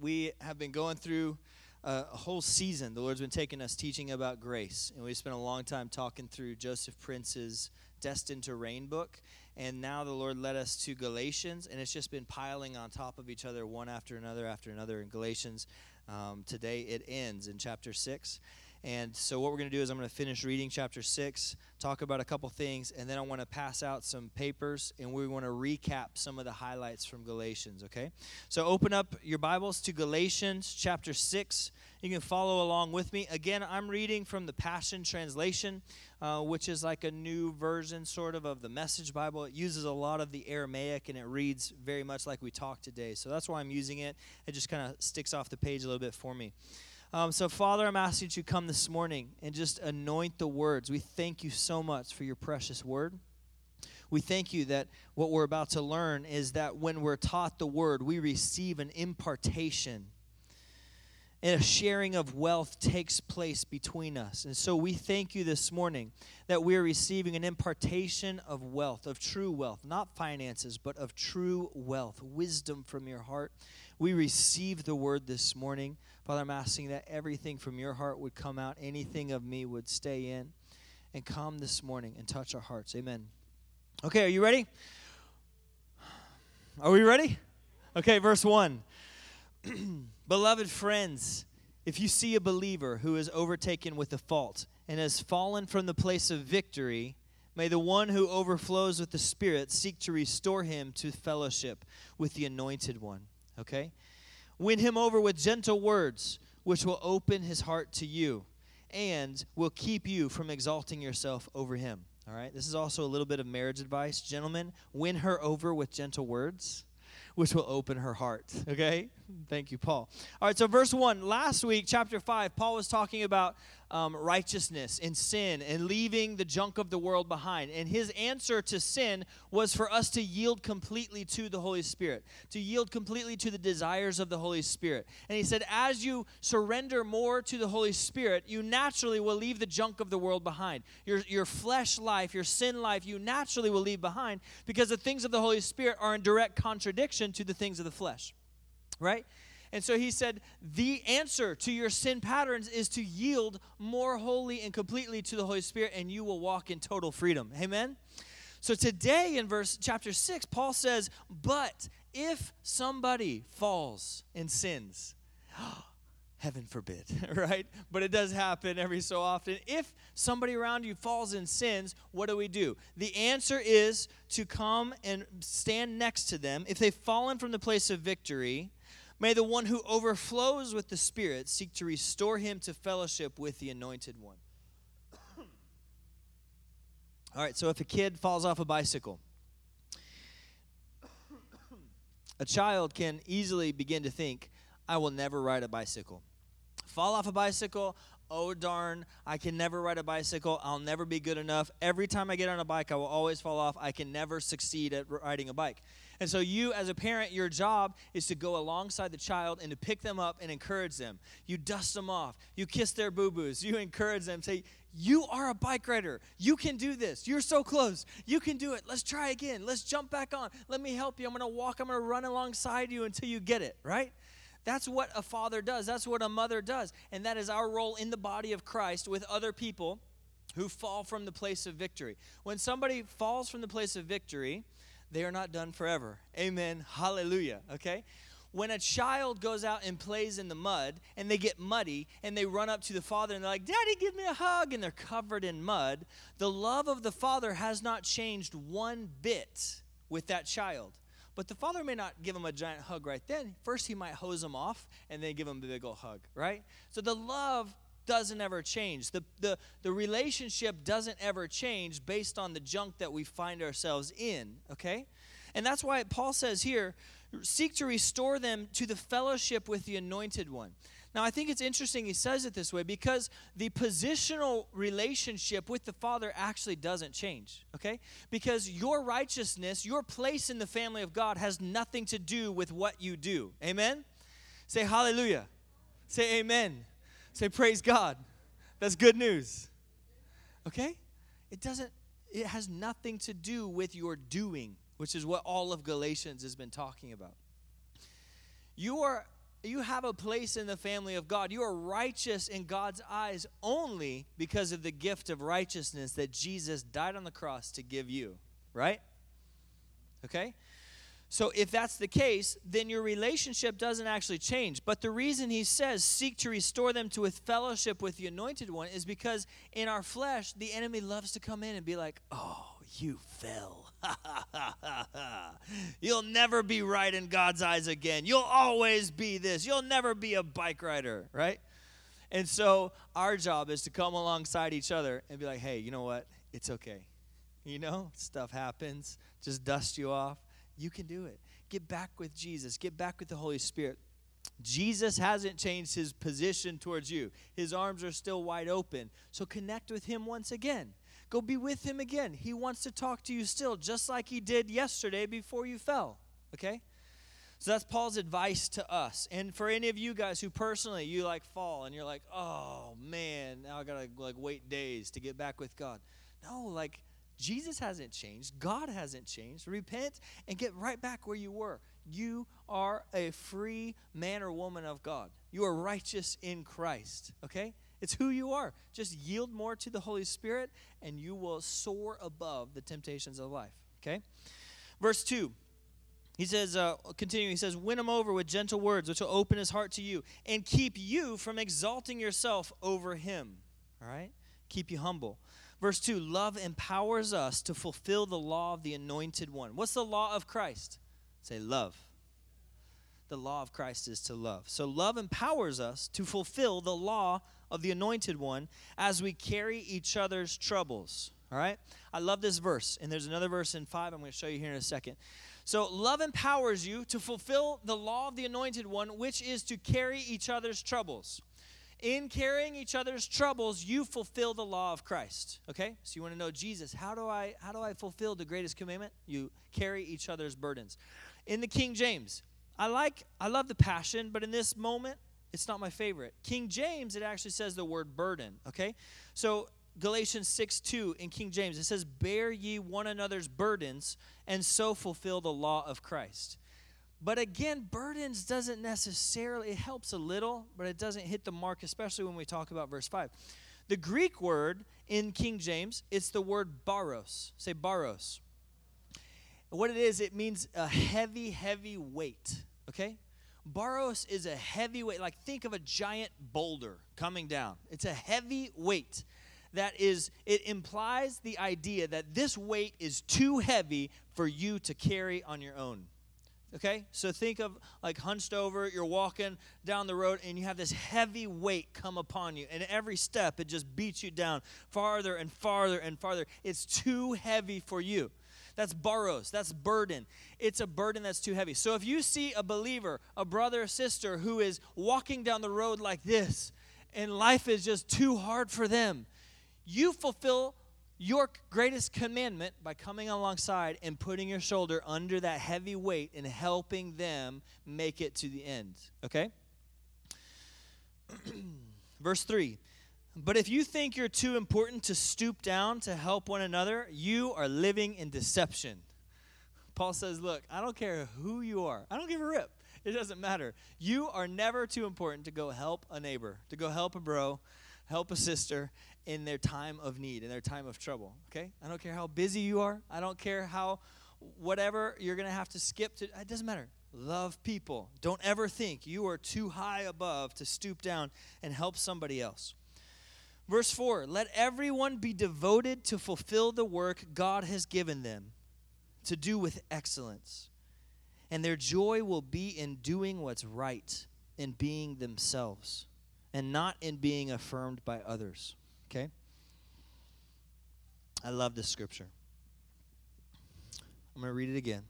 we have been going through uh, a whole season. The Lord's been taking us teaching about grace, and we spent a long time talking through Joseph Prince's Destined to Reign book. And now the Lord led us to Galatians, and it's just been piling on top of each other, one after another after another. In Galatians, um, today it ends in chapter 6. And so, what we're going to do is, I'm going to finish reading chapter 6, talk about a couple things, and then I want to pass out some papers and we want to recap some of the highlights from Galatians, okay? So, open up your Bibles to Galatians chapter 6. You can follow along with me. Again, I'm reading from the Passion Translation, uh, which is like a new version, sort of, of the Message Bible. It uses a lot of the Aramaic and it reads very much like we talked today. So, that's why I'm using it. It just kind of sticks off the page a little bit for me. Um, so, Father, I'm asking you to come this morning and just anoint the words. We thank you so much for your precious word. We thank you that what we're about to learn is that when we're taught the word, we receive an impartation and a sharing of wealth takes place between us. And so we thank you this morning that we are receiving an impartation of wealth, of true wealth, not finances, but of true wealth, wisdom from your heart. We receive the word this morning. Father, I'm asking that everything from your heart would come out, anything of me would stay in and come this morning and touch our hearts. Amen. Okay, are you ready? Are we ready? Okay, verse 1. Beloved friends, if you see a believer who is overtaken with a fault and has fallen from the place of victory, may the one who overflows with the Spirit seek to restore him to fellowship with the anointed one. Okay? Win him over with gentle words, which will open his heart to you and will keep you from exalting yourself over him. All right? This is also a little bit of marriage advice. Gentlemen, win her over with gentle words which will open her heart. Okay? Thank you, Paul. All right, so verse 1. Last week, chapter 5, Paul was talking about um, righteousness and sin and leaving the junk of the world behind. And his answer to sin was for us to yield completely to the Holy Spirit, to yield completely to the desires of the Holy Spirit. And he said, as you surrender more to the Holy Spirit, you naturally will leave the junk of the world behind. Your, your flesh life, your sin life, you naturally will leave behind because the things of the Holy Spirit are in direct contradiction to the things of the flesh. Right? And so he said, the answer to your sin patterns is to yield more wholly and completely to the Holy Spirit, and you will walk in total freedom. Amen? So today in verse chapter 6, Paul says, But if somebody falls and sins, heaven forbid, right? But it does happen every so often. If somebody around you falls and sins, what do we do? The answer is to come and stand next to them. If they've fallen from the place of victory, May the one who overflows with the Spirit seek to restore him to fellowship with the anointed one. All right, so if a kid falls off a bicycle, a child can easily begin to think, I will never ride a bicycle. Fall off a bicycle, oh darn, I can never ride a bicycle. I'll never be good enough. Every time I get on a bike, I will always fall off. I can never succeed at riding a bike. And so, you as a parent, your job is to go alongside the child and to pick them up and encourage them. You dust them off, you kiss their boo boos, you encourage them, say, You are a bike rider. You can do this. You're so close. You can do it. Let's try again. Let's jump back on. Let me help you. I'm going to walk, I'm going to run alongside you until you get it, right? That's what a father does. That's what a mother does. And that is our role in the body of Christ with other people who fall from the place of victory. When somebody falls from the place of victory, they are not done forever. Amen. Hallelujah. Okay? When a child goes out and plays in the mud and they get muddy and they run up to the father and they're like, Daddy, give me a hug, and they're covered in mud, the love of the father has not changed one bit with that child. But the father may not give him a giant hug right then. First, he might hose him off and then give him a big old hug, right? So the love doesn't ever change. The, the, the relationship doesn't ever change based on the junk that we find ourselves in, okay? And that's why Paul says here seek to restore them to the fellowship with the anointed one. Now, I think it's interesting he says it this way because the positional relationship with the Father actually doesn't change, okay? Because your righteousness, your place in the family of God has nothing to do with what you do. Amen? Say hallelujah. Say amen. Say, praise God. That's good news. Okay? It doesn't, it has nothing to do with your doing, which is what all of Galatians has been talking about. You are you have a place in the family of God. You are righteous in God's eyes only because of the gift of righteousness that Jesus died on the cross to give you, right? Okay? So if that's the case, then your relationship doesn't actually change. But the reason he says seek to restore them to a fellowship with the anointed one is because in our flesh, the enemy loves to come in and be like, "Oh, you fell. You'll never be right in God's eyes again. You'll always be this. You'll never be a bike rider, right? And so our job is to come alongside each other and be like, hey, you know what? It's okay. You know, stuff happens. Just dust you off. You can do it. Get back with Jesus, get back with the Holy Spirit. Jesus hasn't changed his position towards you. His arms are still wide open. So connect with him once again. Go be with him again. He wants to talk to you still, just like he did yesterday before you fell. Okay? So that's Paul's advice to us. And for any of you guys who personally you like fall and you're like, "Oh man, now I got to like wait days to get back with God." No, like Jesus hasn't changed. God hasn't changed. Repent and get right back where you were. You are a free man or woman of God. You are righteous in Christ, okay? It's who you are. Just yield more to the Holy Spirit and you will soar above the temptations of life. Okay? Verse 2. He says, uh, continuing, he says, win him over with gentle words, which will open his heart to you, and keep you from exalting yourself over him. All right? Keep you humble. Verse 2 Love empowers us to fulfill the law of the anointed one. What's the law of Christ? Say, love. The law of Christ is to love. So, love empowers us to fulfill the law of the anointed one as we carry each other's troubles. All right? I love this verse. And there's another verse in 5 I'm going to show you here in a second. So, love empowers you to fulfill the law of the anointed one, which is to carry each other's troubles. In carrying each other's troubles, you fulfill the law of Christ. Okay? So you want to know Jesus, how do I how do I fulfill the greatest commandment? You carry each other's burdens. In the King James, I like I love the passion, but in this moment, it's not my favorite. King James, it actually says the word burden, okay? So Galatians 6 2 in King James, it says, Bear ye one another's burdens, and so fulfill the law of Christ. But again, burdens doesn't necessarily, it helps a little, but it doesn't hit the mark, especially when we talk about verse 5. The Greek word in King James, it's the word baros. Say baros. What it is, it means a heavy, heavy weight. Okay? Baros is a heavy weight. Like think of a giant boulder coming down. It's a heavy weight that is it implies the idea that this weight is too heavy for you to carry on your own. Okay? So think of like hunched over, you're walking down the road and you have this heavy weight come upon you. And every step it just beats you down farther and farther and farther. It's too heavy for you. That's baros. That's burden. It's a burden that's too heavy. So if you see a believer, a brother or sister who is walking down the road like this, and life is just too hard for them, you fulfill your greatest commandment by coming alongside and putting your shoulder under that heavy weight and helping them make it to the end. Okay? Verse 3 but if you think you're too important to stoop down to help one another, you are living in deception. Paul says, Look, I don't care who you are, I don't give a rip. It doesn't matter. You are never too important to go help a neighbor, to go help a bro, help a sister in their time of need, in their time of trouble. Okay? I don't care how busy you are, I don't care how whatever you're going to have to skip to, it doesn't matter. Love people. Don't ever think you are too high above to stoop down and help somebody else. Verse 4 Let everyone be devoted to fulfill the work God has given them to do with excellence. And their joy will be in doing what's right, in being themselves, and not in being affirmed by others. Okay? I love this scripture. I'm going to read it again.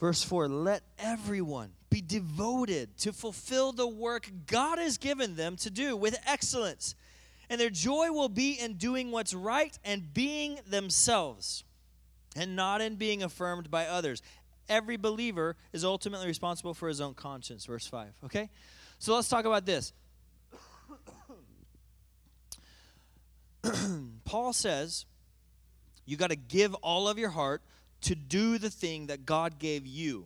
Verse 4 Let everyone be devoted to fulfill the work God has given them to do with excellence and their joy will be in doing what's right and being themselves, and not in being affirmed by others. Every believer is ultimately responsible for his own conscience, verse 5. Okay? So let's talk about this. Paul says you got to give all of your heart to do the thing that God gave you.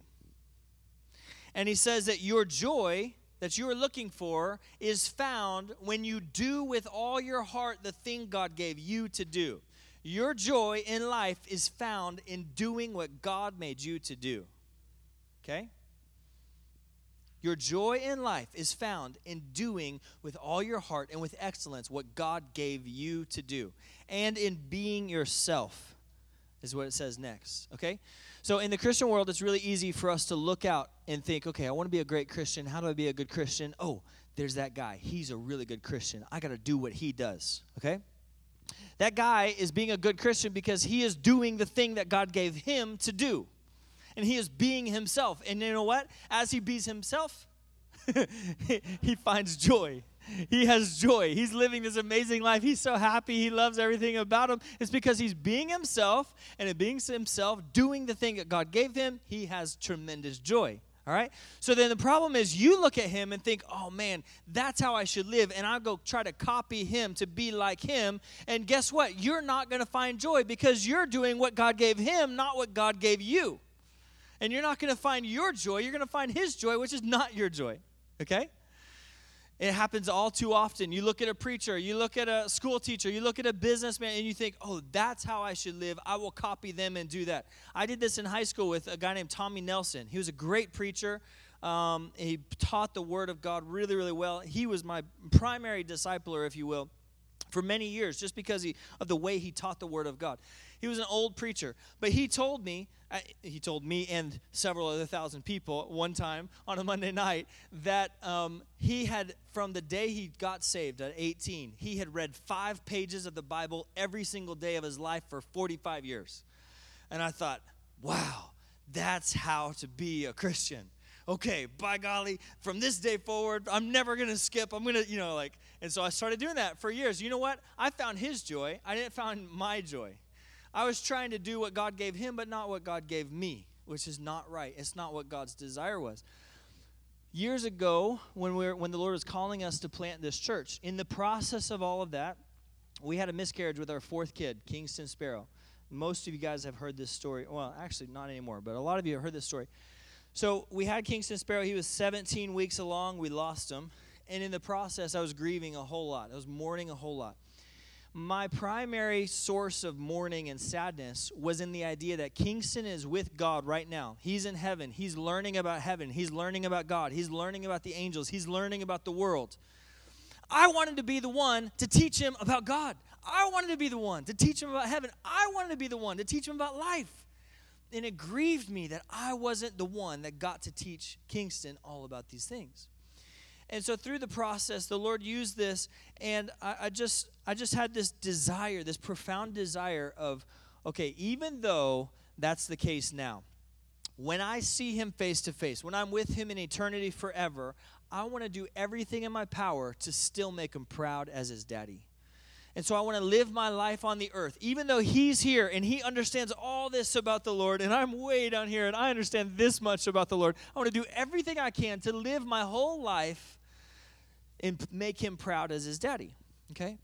And he says that your joy that you are looking for is found when you do with all your heart the thing God gave you to do. Your joy in life is found in doing what God made you to do. Okay? Your joy in life is found in doing with all your heart and with excellence what God gave you to do, and in being yourself, is what it says next. Okay? So, in the Christian world, it's really easy for us to look out and think, okay, I want to be a great Christian. How do I be a good Christian? Oh, there's that guy. He's a really good Christian. I got to do what he does. Okay? That guy is being a good Christian because he is doing the thing that God gave him to do. And he is being himself. And you know what? As he bees himself, he finds joy. He has joy. He's living this amazing life. He's so happy. He loves everything about him. It's because he's being himself, and in being himself, doing the thing that God gave him, he has tremendous joy. All right? So then the problem is you look at him and think, oh man, that's how I should live. And I'll go try to copy him to be like him. And guess what? You're not going to find joy because you're doing what God gave him, not what God gave you. And you're not going to find your joy. You're going to find his joy, which is not your joy. Okay? It happens all too often. You look at a preacher, you look at a school teacher, you look at a businessman, and you think, oh, that's how I should live. I will copy them and do that. I did this in high school with a guy named Tommy Nelson. He was a great preacher. Um, he taught the Word of God really, really well. He was my primary discipler, if you will, for many years, just because he, of the way he taught the Word of God. He was an old preacher, but he told me he told me and several other thousand people one time on a Monday night that um, he had, from the day he got saved at 18, he had read five pages of the Bible every single day of his life for 45 years. And I thought, wow, that's how to be a Christian. Okay, by golly, from this day forward, I'm never going to skip. I'm going to, you know, like, and so I started doing that for years. You know what? I found his joy. I didn't find my joy. I was trying to do what God gave him, but not what God gave me, which is not right. It's not what God's desire was. Years ago, when, we were, when the Lord was calling us to plant this church, in the process of all of that, we had a miscarriage with our fourth kid, Kingston Sparrow. Most of you guys have heard this story. Well, actually, not anymore, but a lot of you have heard this story. So we had Kingston Sparrow. He was 17 weeks along. We lost him. And in the process, I was grieving a whole lot. I was mourning a whole lot my primary source of mourning and sadness was in the idea that Kingston is with God right now. He's in heaven. He's learning about heaven. He's learning about God. He's learning about the angels. He's learning about the world. I wanted to be the one to teach him about God. I wanted to be the one to teach him about heaven. I wanted to be the one to teach him about life. And it grieved me that I wasn't the one that got to teach Kingston all about these things. And so through the process, the Lord used this, and I, I, just I just had this desire, this profound desire of, okay, even though that's the case now, when I see Him face to face, when I'm with Him in eternity forever, I want to do everything in my power to still make Him proud as His daddy. And so I want to live my life on the earth, even though He's here and He understands all this about the Lord, and I'm way down here and I understand this much about the Lord. I want to do everything I can to live my whole life and make him proud as his daddy. Okay?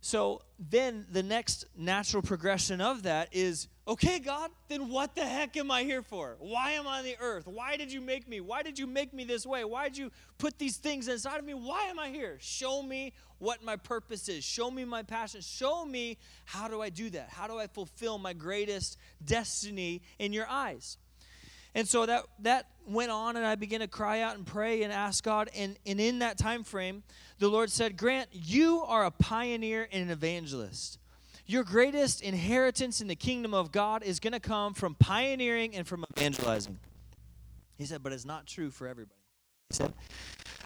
So then the next natural progression of that is okay, God, then what the heck am I here for? Why am I on the earth? Why did you make me? Why did you make me this way? Why did you put these things inside of me? Why am I here? Show me what my purpose is. Show me my passion. Show me how do I do that? How do I fulfill my greatest destiny in your eyes? And so that that went on and I began to cry out and pray and ask God and, and in that time frame the Lord said, "Grant, you are a pioneer and an evangelist. Your greatest inheritance in the kingdom of God is going to come from pioneering and from evangelizing." He said, "But it's not true for everybody." He said,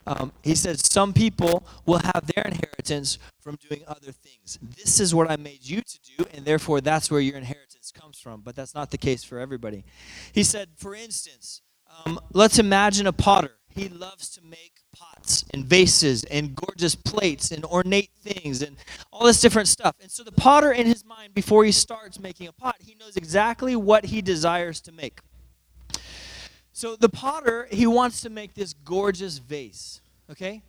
um, he said, Some people will have their inheritance from doing other things. This is what I made you to do, and therefore that's where your inheritance comes from. But that's not the case for everybody. He said, For instance, um, let's imagine a potter. He loves to make pots and vases and gorgeous plates and ornate things and all this different stuff. And so the potter, in his mind, before he starts making a pot, he knows exactly what he desires to make. So the potter, he wants to make this gorgeous vase, okay?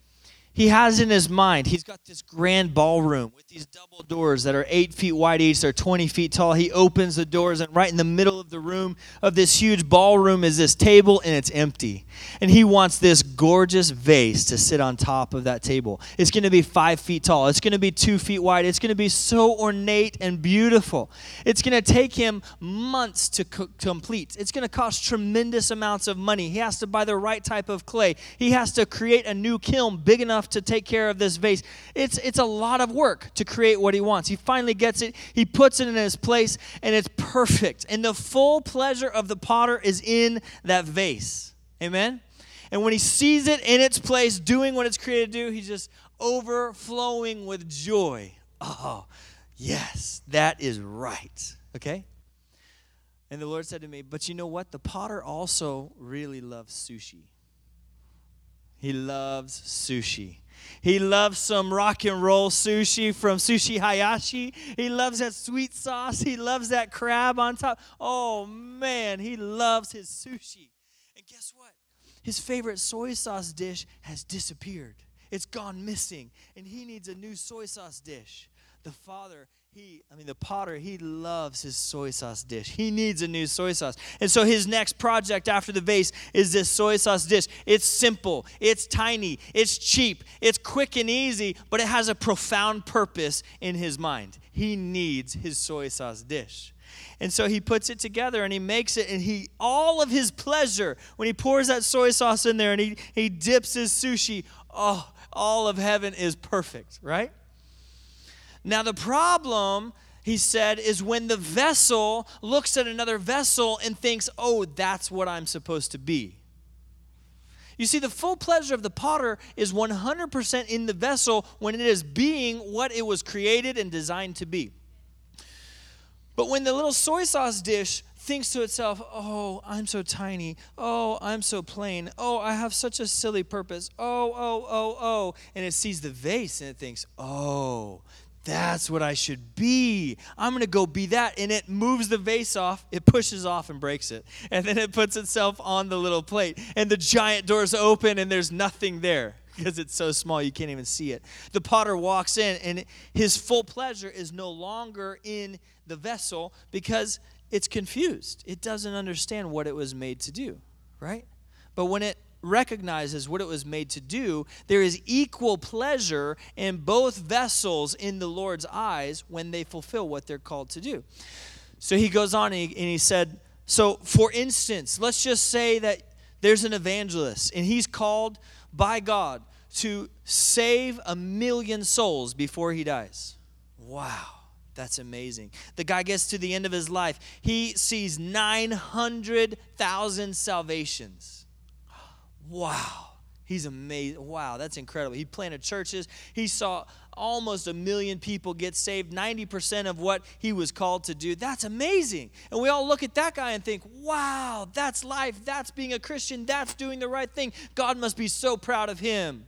he has in his mind, he's got this grand ballroom with these double doors that are eight feet wide each, they're 20 feet tall. He opens the doors, and right in the middle the room, of this huge ballroom, is this table, and it's empty. And he wants this gorgeous vase to sit on top of that table. It's going to be five feet tall, it's going to be two feet wide, it's going to be so ornate and beautiful. It's going to take him months to co- complete, it's going to cost tremendous amounts of money. He has to buy the right type of clay, he has to create a new kiln big enough to take care of this vase. It's, it's a lot of work to create what he wants. He finally gets it, he puts it in his place, and it's perfect. And the full pleasure of the potter is in that vase. Amen? And when he sees it in its place, doing what it's created to do, he's just overflowing with joy. Oh, yes, that is right. Okay? And the Lord said to me, But you know what? The potter also really loves sushi. He loves sushi. He loves some rock and roll sushi from Sushi Hayashi. He loves that sweet sauce. He loves that crab on top. Oh man, he loves his sushi. And guess what? His favorite soy sauce dish has disappeared. It's gone missing, and he needs a new soy sauce dish. The father he i mean the potter he loves his soy sauce dish. He needs a new soy sauce. And so his next project after the vase is this soy sauce dish. It's simple. It's tiny. It's cheap. It's quick and easy but it has a profound purpose in his mind. He needs his soy sauce dish. And so he puts it together and he makes it and he all of his pleasure when he pours that soy sauce in there and he, he dips his sushi oh all of heaven is perfect right now, the problem, he said, is when the vessel looks at another vessel and thinks, oh, that's what I'm supposed to be. You see, the full pleasure of the potter is 100% in the vessel when it is being what it was created and designed to be. But when the little soy sauce dish thinks to itself, oh, I'm so tiny. Oh, I'm so plain. Oh, I have such a silly purpose. Oh, oh, oh, oh. And it sees the vase and it thinks, oh, that's what I should be. I'm going to go be that. And it moves the vase off, it pushes off and breaks it. And then it puts itself on the little plate. And the giant doors open and there's nothing there because it's so small you can't even see it. The potter walks in and his full pleasure is no longer in the vessel because it's confused. It doesn't understand what it was made to do, right? But when it recognizes what it was made to do, there is equal pleasure in both vessels in the Lord's eyes when they fulfill what they're called to do. So he goes on and he, and he said, So for instance, let's just say that there's an evangelist and he's called by God to save a million souls before he dies. Wow. That's amazing. The guy gets to the end of his life. He sees 900,000 salvations wow, he's amazing. Wow, that's incredible. He planted churches. He saw almost a million people get saved, 90% of what he was called to do. That's amazing. And we all look at that guy and think, wow, that's life. That's being a Christian. That's doing the right thing. God must be so proud of him.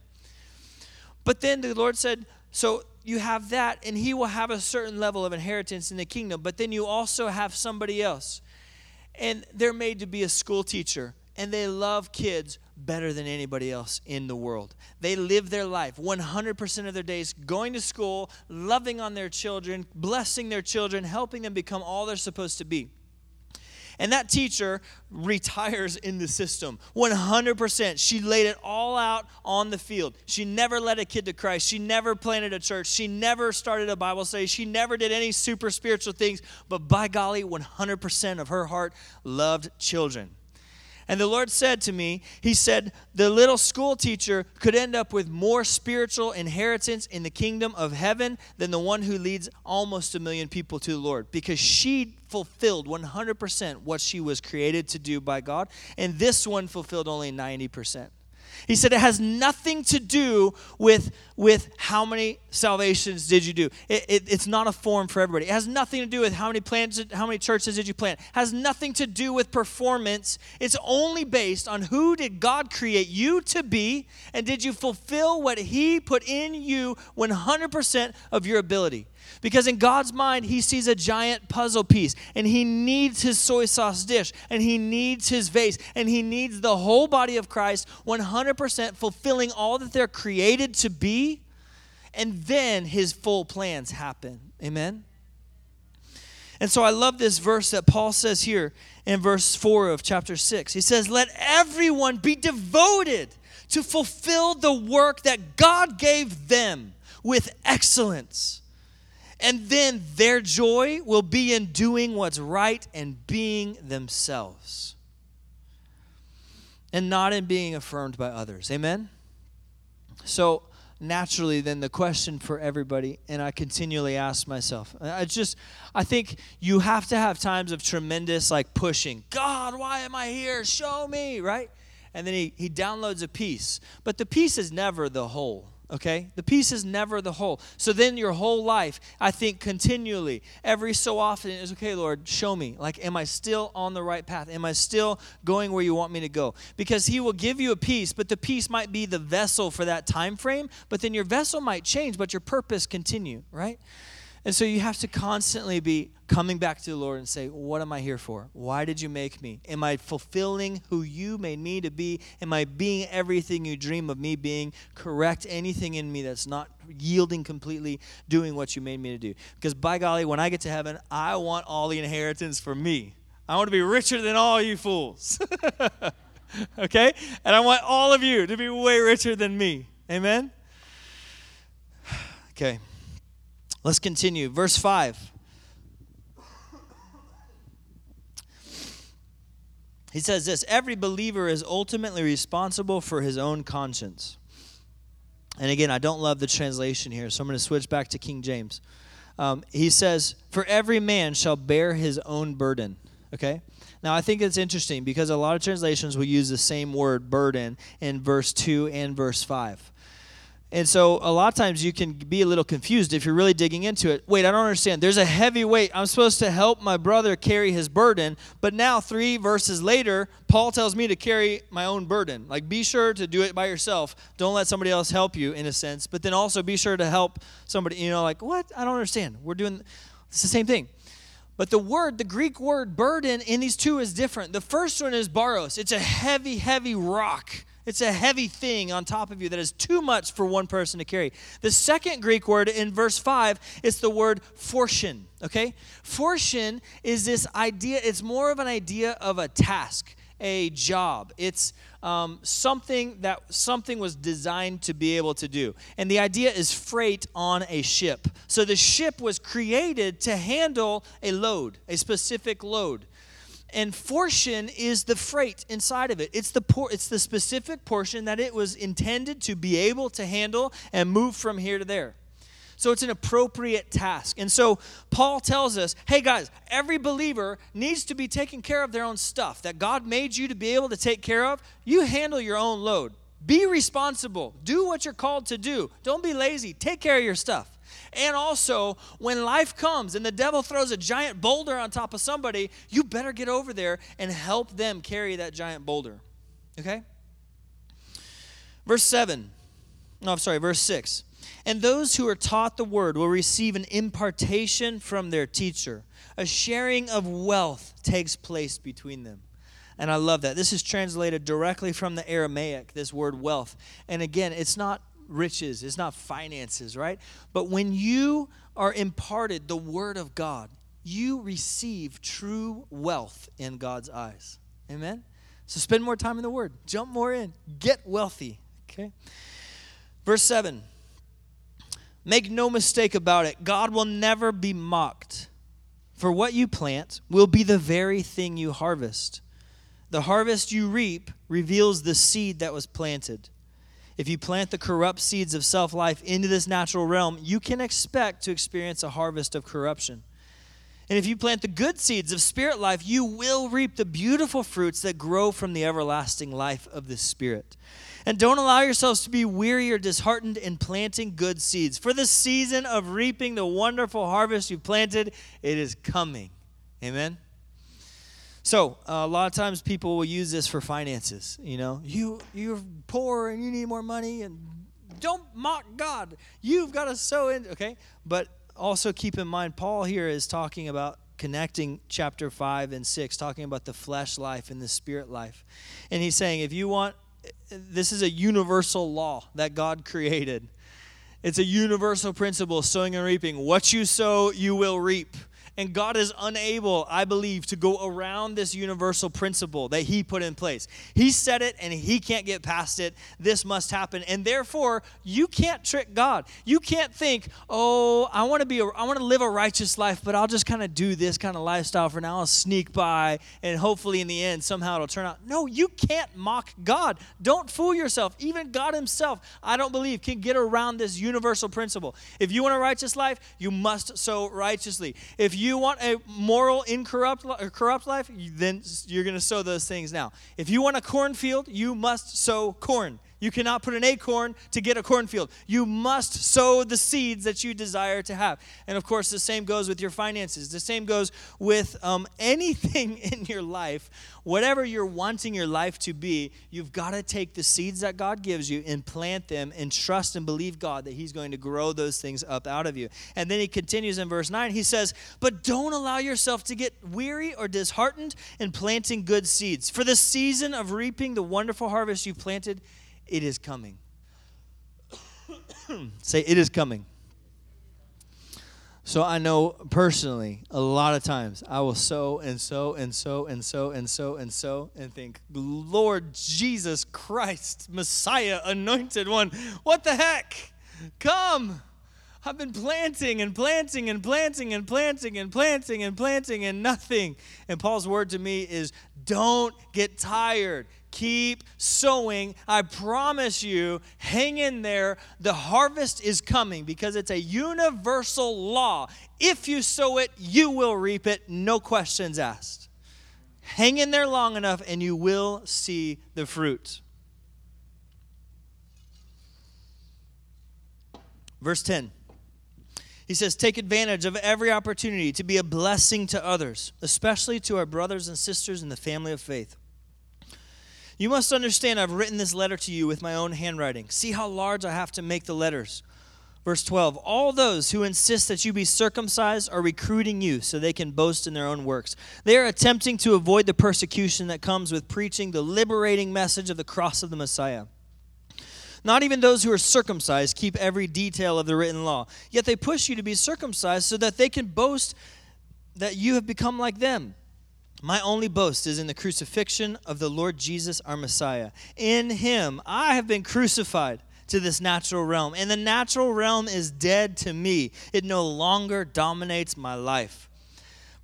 But then the Lord said, so you have that, and he will have a certain level of inheritance in the kingdom. But then you also have somebody else. And they're made to be a school teacher, and they love kids better than anybody else in the world. They live their life 100% of their days going to school, loving on their children, blessing their children, helping them become all they're supposed to be. And that teacher retires in the system 100%. She laid it all out on the field. She never led a kid to Christ. She never planted a church. She never started a Bible study. She never did any super spiritual things. But by golly, 100% of her heart loved children. And the Lord said to me, He said, the little school teacher could end up with more spiritual inheritance in the kingdom of heaven than the one who leads almost a million people to the Lord because she fulfilled 100% what she was created to do by God. And this one fulfilled only 90%. He said it has nothing to do with, with how many salvations did you do. It, it, it's not a form for everybody. It has nothing to do with how many plants, how many churches did you plant. It has nothing to do with performance. It's only based on who did God create you to be, and did you fulfill what He put in you 100% of your ability. Because in God's mind, he sees a giant puzzle piece and he needs his soy sauce dish and he needs his vase and he needs the whole body of Christ 100% fulfilling all that they're created to be. And then his full plans happen. Amen? And so I love this verse that Paul says here in verse 4 of chapter 6. He says, Let everyone be devoted to fulfill the work that God gave them with excellence. And then their joy will be in doing what's right and being themselves, and not in being affirmed by others. Amen? So, naturally then the question for everybody and i continually ask myself i just i think you have to have times of tremendous like pushing. God why am i here? Show me right? And then he, he downloads a piece. But the piece is never the whole okay? The piece is never the whole. So then your whole life, I think continually, every so often is okay, Lord, show me. Like, am I still on the right path? Am I still going where you want me to go? Because He will give you a piece, but the piece might be the vessel for that time frame, but then your vessel might change, but your purpose continue, right? And so you have to constantly be coming back to the Lord and say, What am I here for? Why did you make me? Am I fulfilling who you made me to be? Am I being everything you dream of me being? Correct anything in me that's not yielding completely, doing what you made me to do. Because by golly, when I get to heaven, I want all the inheritance for me. I want to be richer than all you fools. okay? And I want all of you to be way richer than me. Amen? Okay. Let's continue. Verse 5. He says this Every believer is ultimately responsible for his own conscience. And again, I don't love the translation here, so I'm going to switch back to King James. Um, he says, For every man shall bear his own burden. Okay? Now, I think it's interesting because a lot of translations will use the same word, burden, in verse 2 and verse 5. And so a lot of times you can be a little confused if you're really digging into it. Wait, I don't understand. There's a heavy weight. I'm supposed to help my brother carry his burden, but now 3 verses later, Paul tells me to carry my own burden. Like be sure to do it by yourself. Don't let somebody else help you in a sense, but then also be sure to help somebody, you know, like, "What? I don't understand." We're doing it's the same thing. But the word, the Greek word burden in these two is different. The first one is baros. It's a heavy, heavy rock it's a heavy thing on top of you that is too much for one person to carry. The second Greek word in verse 5 is the word phortion, okay? Phortion is this idea, it's more of an idea of a task, a job. It's um, something that something was designed to be able to do. And the idea is freight on a ship. So the ship was created to handle a load, a specific load and phortion is the freight inside of it. It's the por- it's the specific portion that it was intended to be able to handle and move from here to there. So it's an appropriate task. And so Paul tells us, hey guys, every believer needs to be taking care of their own stuff that God made you to be able to take care of. You handle your own load. Be responsible. Do what you're called to do. Don't be lazy. Take care of your stuff. And also, when life comes and the devil throws a giant boulder on top of somebody, you better get over there and help them carry that giant boulder. Okay? Verse 7. No, I'm sorry, verse 6. And those who are taught the word will receive an impartation from their teacher. A sharing of wealth takes place between them. And I love that. This is translated directly from the Aramaic, this word wealth. And again, it's not riches, it's not finances, right? But when you are imparted the word of God, you receive true wealth in God's eyes. Amen? So spend more time in the word, jump more in, get wealthy. Okay? Verse 7 Make no mistake about it, God will never be mocked. For what you plant will be the very thing you harvest. The harvest you reap reveals the seed that was planted. If you plant the corrupt seeds of self life into this natural realm, you can expect to experience a harvest of corruption. And if you plant the good seeds of spirit life, you will reap the beautiful fruits that grow from the everlasting life of the Spirit. And don't allow yourselves to be weary or disheartened in planting good seeds. For the season of reaping the wonderful harvest you planted, it is coming. Amen. So uh, a lot of times people will use this for finances. You know, you you're poor and you need more money, and don't mock God. You've got to sow in. Okay, but also keep in mind, Paul here is talking about connecting chapter 5 and 6, talking about the flesh life and the spirit life. And he's saying, if you want, this is a universal law that God created. It's a universal principle sowing and reaping. What you sow, you will reap. And God is unable, I believe, to go around this universal principle that He put in place. He said it and He can't get past it. This must happen. And therefore, you can't trick God. You can't think, oh, I want to be, a, I want to live a righteous life, but I'll just kind of do this kind of lifestyle for now. I'll sneak by, and hopefully in the end, somehow it'll turn out. No, you can't mock God. Don't fool yourself. Even God Himself, I don't believe, can get around this universal principle. If you want a righteous life, you must sow righteously. If you want a moral, incorrupt, or corrupt life, then you're going to sow those things now. If you want a cornfield, you must sow corn. You cannot put an acorn to get a cornfield. You must sow the seeds that you desire to have. And of course, the same goes with your finances. The same goes with um, anything in your life. Whatever you're wanting your life to be, you've got to take the seeds that God gives you and plant them and trust and believe God that He's going to grow those things up out of you. And then He continues in verse 9. He says, But don't allow yourself to get weary or disheartened in planting good seeds. For the season of reaping the wonderful harvest you planted it is coming. Say, it is coming. So I know personally, a lot of times I will sow and sow and sow and sow and sow and sow and think, Lord Jesus Christ, Messiah, anointed one, what the heck? Come. I've been planting and planting and planting and planting and planting and planting and nothing. And Paul's word to me is don't get tired. Keep sowing. I promise you, hang in there. The harvest is coming because it's a universal law. If you sow it, you will reap it, no questions asked. Hang in there long enough and you will see the fruit. Verse 10. He says, Take advantage of every opportunity to be a blessing to others, especially to our brothers and sisters in the family of faith. You must understand, I've written this letter to you with my own handwriting. See how large I have to make the letters. Verse 12 All those who insist that you be circumcised are recruiting you so they can boast in their own works. They are attempting to avoid the persecution that comes with preaching the liberating message of the cross of the Messiah. Not even those who are circumcised keep every detail of the written law, yet they push you to be circumcised so that they can boast that you have become like them. My only boast is in the crucifixion of the Lord Jesus, our Messiah. In him I have been crucified to this natural realm, and the natural realm is dead to me. It no longer dominates my life.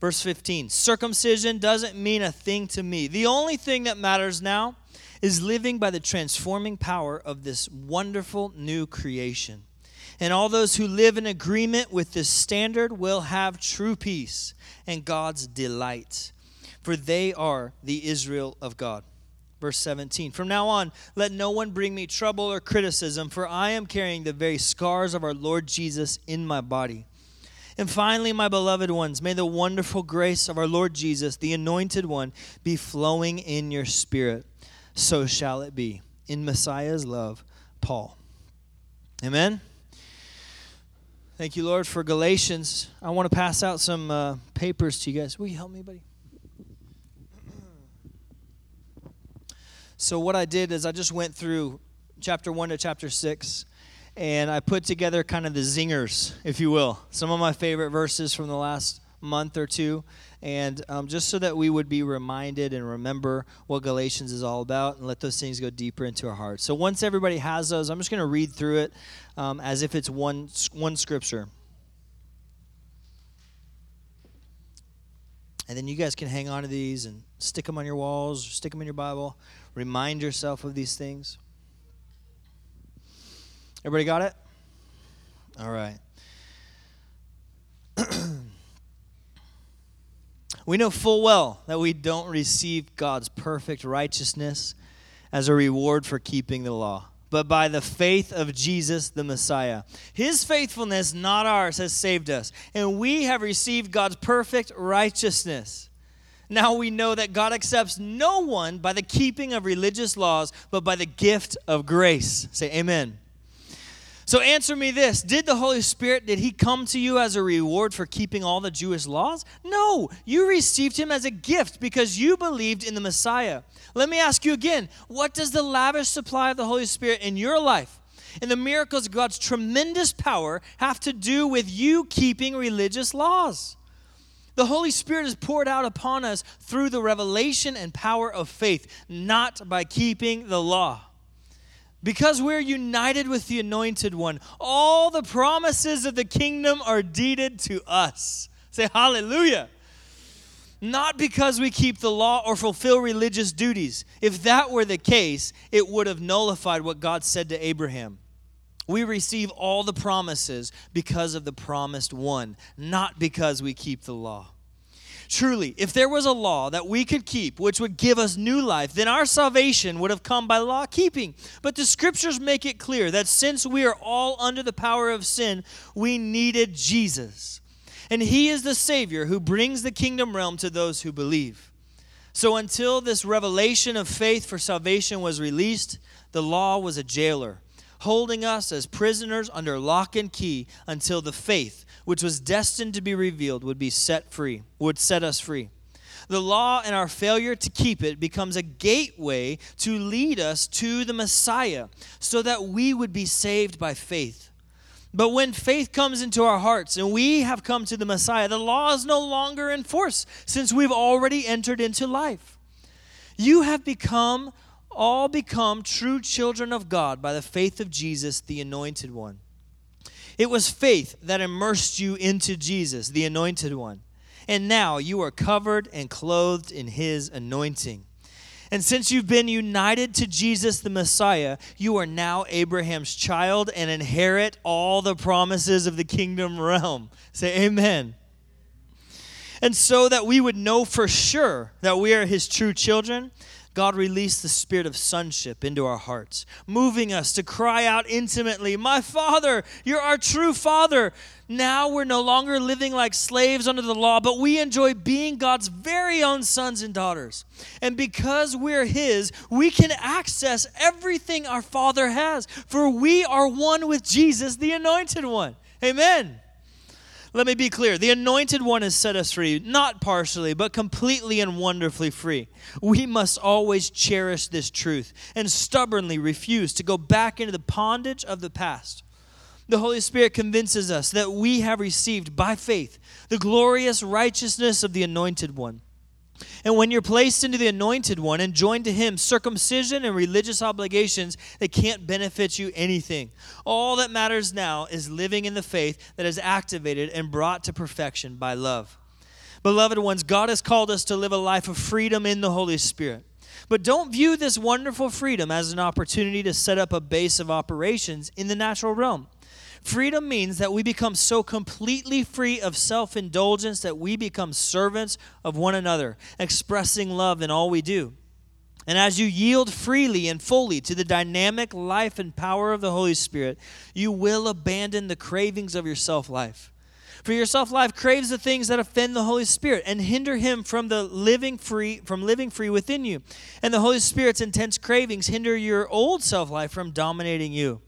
Verse 15 Circumcision doesn't mean a thing to me. The only thing that matters now is living by the transforming power of this wonderful new creation. And all those who live in agreement with this standard will have true peace and God's delight for they are the Israel of God. Verse 17 From now on, let no one bring me trouble or criticism, for I am carrying the very scars of our Lord Jesus in my body. And finally, my beloved ones, may the wonderful grace of our Lord Jesus, the anointed one, be flowing in your spirit. So shall it be. In Messiah's love, Paul. Amen. Thank you, Lord, for Galatians. I want to pass out some uh, papers to you guys. Will you help me, buddy? So, what I did is I just went through chapter 1 to chapter 6, and I put together kind of the zingers, if you will, some of my favorite verses from the last month or two, and um, just so that we would be reminded and remember what Galatians is all about and let those things go deeper into our hearts. So, once everybody has those, I'm just going to read through it um, as if it's one, one scripture. And then you guys can hang on to these and stick them on your walls, stick them in your Bible. Remind yourself of these things. Everybody got it? All right. we know full well that we don't receive God's perfect righteousness as a reward for keeping the law, but by the faith of Jesus the Messiah. His faithfulness, not ours, has saved us, and we have received God's perfect righteousness. Now we know that God accepts no one by the keeping of religious laws, but by the gift of grace. Say amen. So answer me this Did the Holy Spirit, did he come to you as a reward for keeping all the Jewish laws? No, you received him as a gift because you believed in the Messiah. Let me ask you again what does the lavish supply of the Holy Spirit in your life and the miracles of God's tremendous power have to do with you keeping religious laws? The Holy Spirit is poured out upon us through the revelation and power of faith, not by keeping the law. Because we're united with the Anointed One, all the promises of the kingdom are deeded to us. Say hallelujah. Not because we keep the law or fulfill religious duties. If that were the case, it would have nullified what God said to Abraham. We receive all the promises because of the promised one, not because we keep the law. Truly, if there was a law that we could keep, which would give us new life, then our salvation would have come by law keeping. But the scriptures make it clear that since we are all under the power of sin, we needed Jesus. And he is the Savior who brings the kingdom realm to those who believe. So until this revelation of faith for salvation was released, the law was a jailer, holding us as prisoners under lock and key until the faith which was destined to be revealed, would be set free, would set us free. The law and our failure to keep it becomes a gateway to lead us to the Messiah so that we would be saved by faith. But when faith comes into our hearts and we have come to the Messiah, the law is no longer in force since we've already entered into life. You have become, all become true children of God by the faith of Jesus, the Anointed One. It was faith that immersed you into Jesus, the anointed one. And now you are covered and clothed in his anointing. And since you've been united to Jesus the Messiah, you are now Abraham's child and inherit all the promises of the kingdom realm. Say amen. And so that we would know for sure that we are his true children, God released the spirit of sonship into our hearts, moving us to cry out intimately, My Father, you're our true Father. Now we're no longer living like slaves under the law, but we enjoy being God's very own sons and daughters. And because we're His, we can access everything our Father has, for we are one with Jesus, the Anointed One. Amen. Let me be clear. The anointed one has set us free, not partially, but completely and wonderfully free. We must always cherish this truth and stubbornly refuse to go back into the bondage of the past. The Holy Spirit convinces us that we have received by faith the glorious righteousness of the anointed one. And when you're placed into the anointed one and joined to him, circumcision and religious obligations, they can't benefit you anything. All that matters now is living in the faith that is activated and brought to perfection by love. Beloved ones, God has called us to live a life of freedom in the Holy Spirit. But don't view this wonderful freedom as an opportunity to set up a base of operations in the natural realm. Freedom means that we become so completely free of self indulgence that we become servants of one another, expressing love in all we do. And as you yield freely and fully to the dynamic life and power of the Holy Spirit, you will abandon the cravings of your self life. For your self life craves the things that offend the Holy Spirit and hinder him from the living free from living free within you. And the Holy Spirit's intense cravings hinder your old self life from dominating you.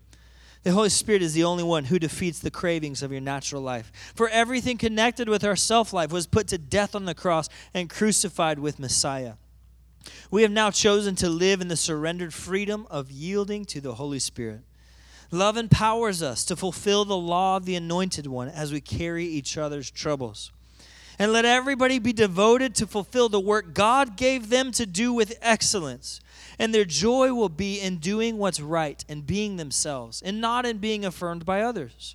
The Holy Spirit is the only one who defeats the cravings of your natural life. For everything connected with our self life was put to death on the cross and crucified with Messiah. We have now chosen to live in the surrendered freedom of yielding to the Holy Spirit. Love empowers us to fulfill the law of the anointed one as we carry each other's troubles. And let everybody be devoted to fulfill the work God gave them to do with excellence and their joy will be in doing what's right and being themselves, and not in being affirmed by others.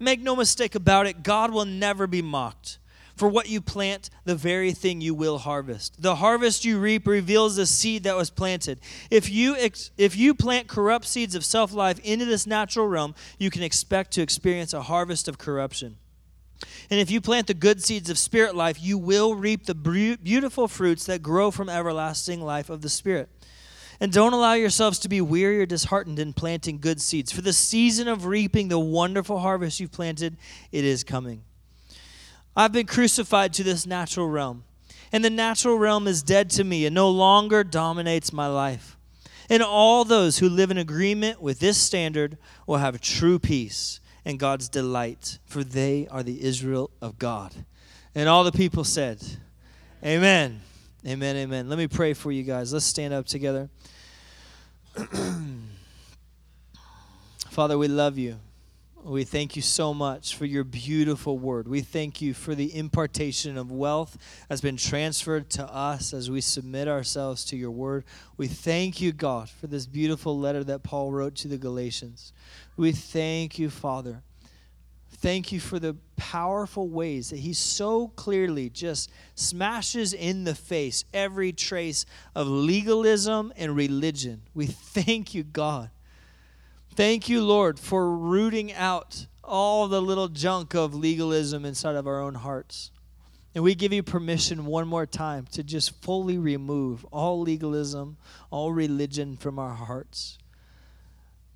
Make no mistake about it, God will never be mocked. For what you plant, the very thing you will harvest. The harvest you reap reveals the seed that was planted. If you ex- if you plant corrupt seeds of self-life into this natural realm, you can expect to experience a harvest of corruption. And if you plant the good seeds of spirit life, you will reap the beautiful fruits that grow from everlasting life of the spirit. And don't allow yourselves to be weary or disheartened in planting good seeds. For the season of reaping the wonderful harvest you've planted, it is coming. I've been crucified to this natural realm, and the natural realm is dead to me and no longer dominates my life. And all those who live in agreement with this standard will have true peace and God's delight, for they are the Israel of God. And all the people said, Amen. Amen. Amen. Let me pray for you guys. Let's stand up together. Father, we love you. We thank you so much for your beautiful word. We thank you for the impartation of wealth that's been transferred to us as we submit ourselves to your word. We thank you, God, for this beautiful letter that Paul wrote to the Galatians. We thank you, Father. Thank you for the powerful ways that he so clearly just smashes in the face every trace of legalism and religion. We thank you, God Thank you, Lord, for rooting out all the little junk of legalism inside of our own hearts. And we give you permission one more time to just fully remove all legalism, all religion from our hearts.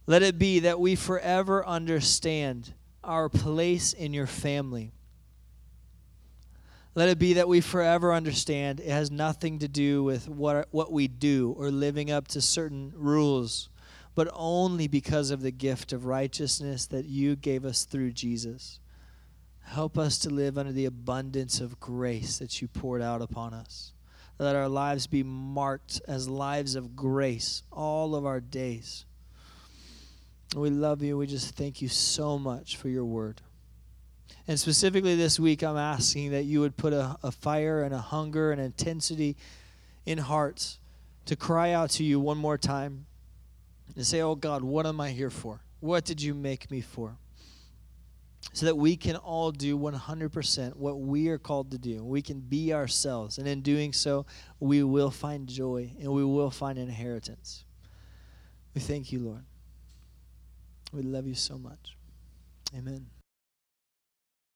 Let it be that we forever understand our place in your family. Let it be that we forever understand it has nothing to do with what, what we do or living up to certain rules but only because of the gift of righteousness that you gave us through Jesus. Help us to live under the abundance of grace that you poured out upon us. Let our lives be marked as lives of grace all of our days. We love you. We just thank you so much for your word. And specifically this week, I'm asking that you would put a, a fire and a hunger and intensity in hearts to cry out to you one more time and say, Oh God, what am I here for? What did you make me for? So that we can all do 100% what we are called to do. We can be ourselves. And in doing so, we will find joy and we will find inheritance. We thank you, Lord. We love you so much. Amen.